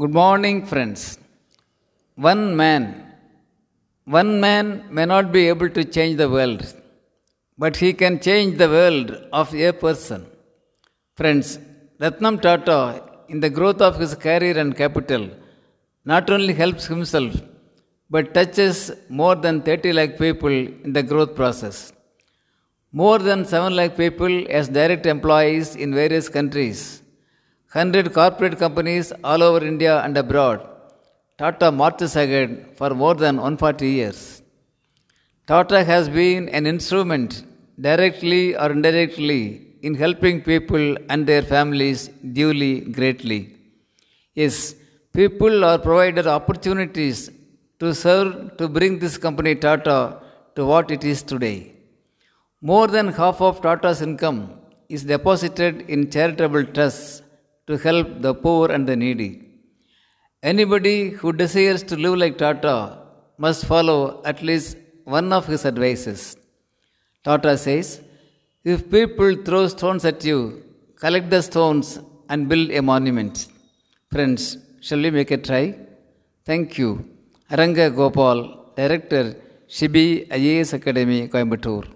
Good morning, friends. One man, one man may not be able to change the world, but he can change the world of a person. Friends, Ratan Tata, in the growth of his career and capital, not only helps himself, but touches more than 30 lakh people in the growth process. More than 7 lakh people as direct employees in various countries. 100 corporate companies all over India and abroad. Tata marches ahead for more than 140 years. Tata has been an instrument, directly or indirectly, in helping people and their families duly, greatly. Yes, people are provided opportunities to serve to bring this company Tata to what it is today. More than half of Tata's income is deposited in charitable trusts to help the poor and the needy. Anybody who desires to live like Tata must follow at least one of his advices. Tata says, If people throw stones at you, collect the stones and build a monument. Friends, shall we make a try? Thank you. Aranga Gopal, Director, Shibi IAS Academy, Coimbatore.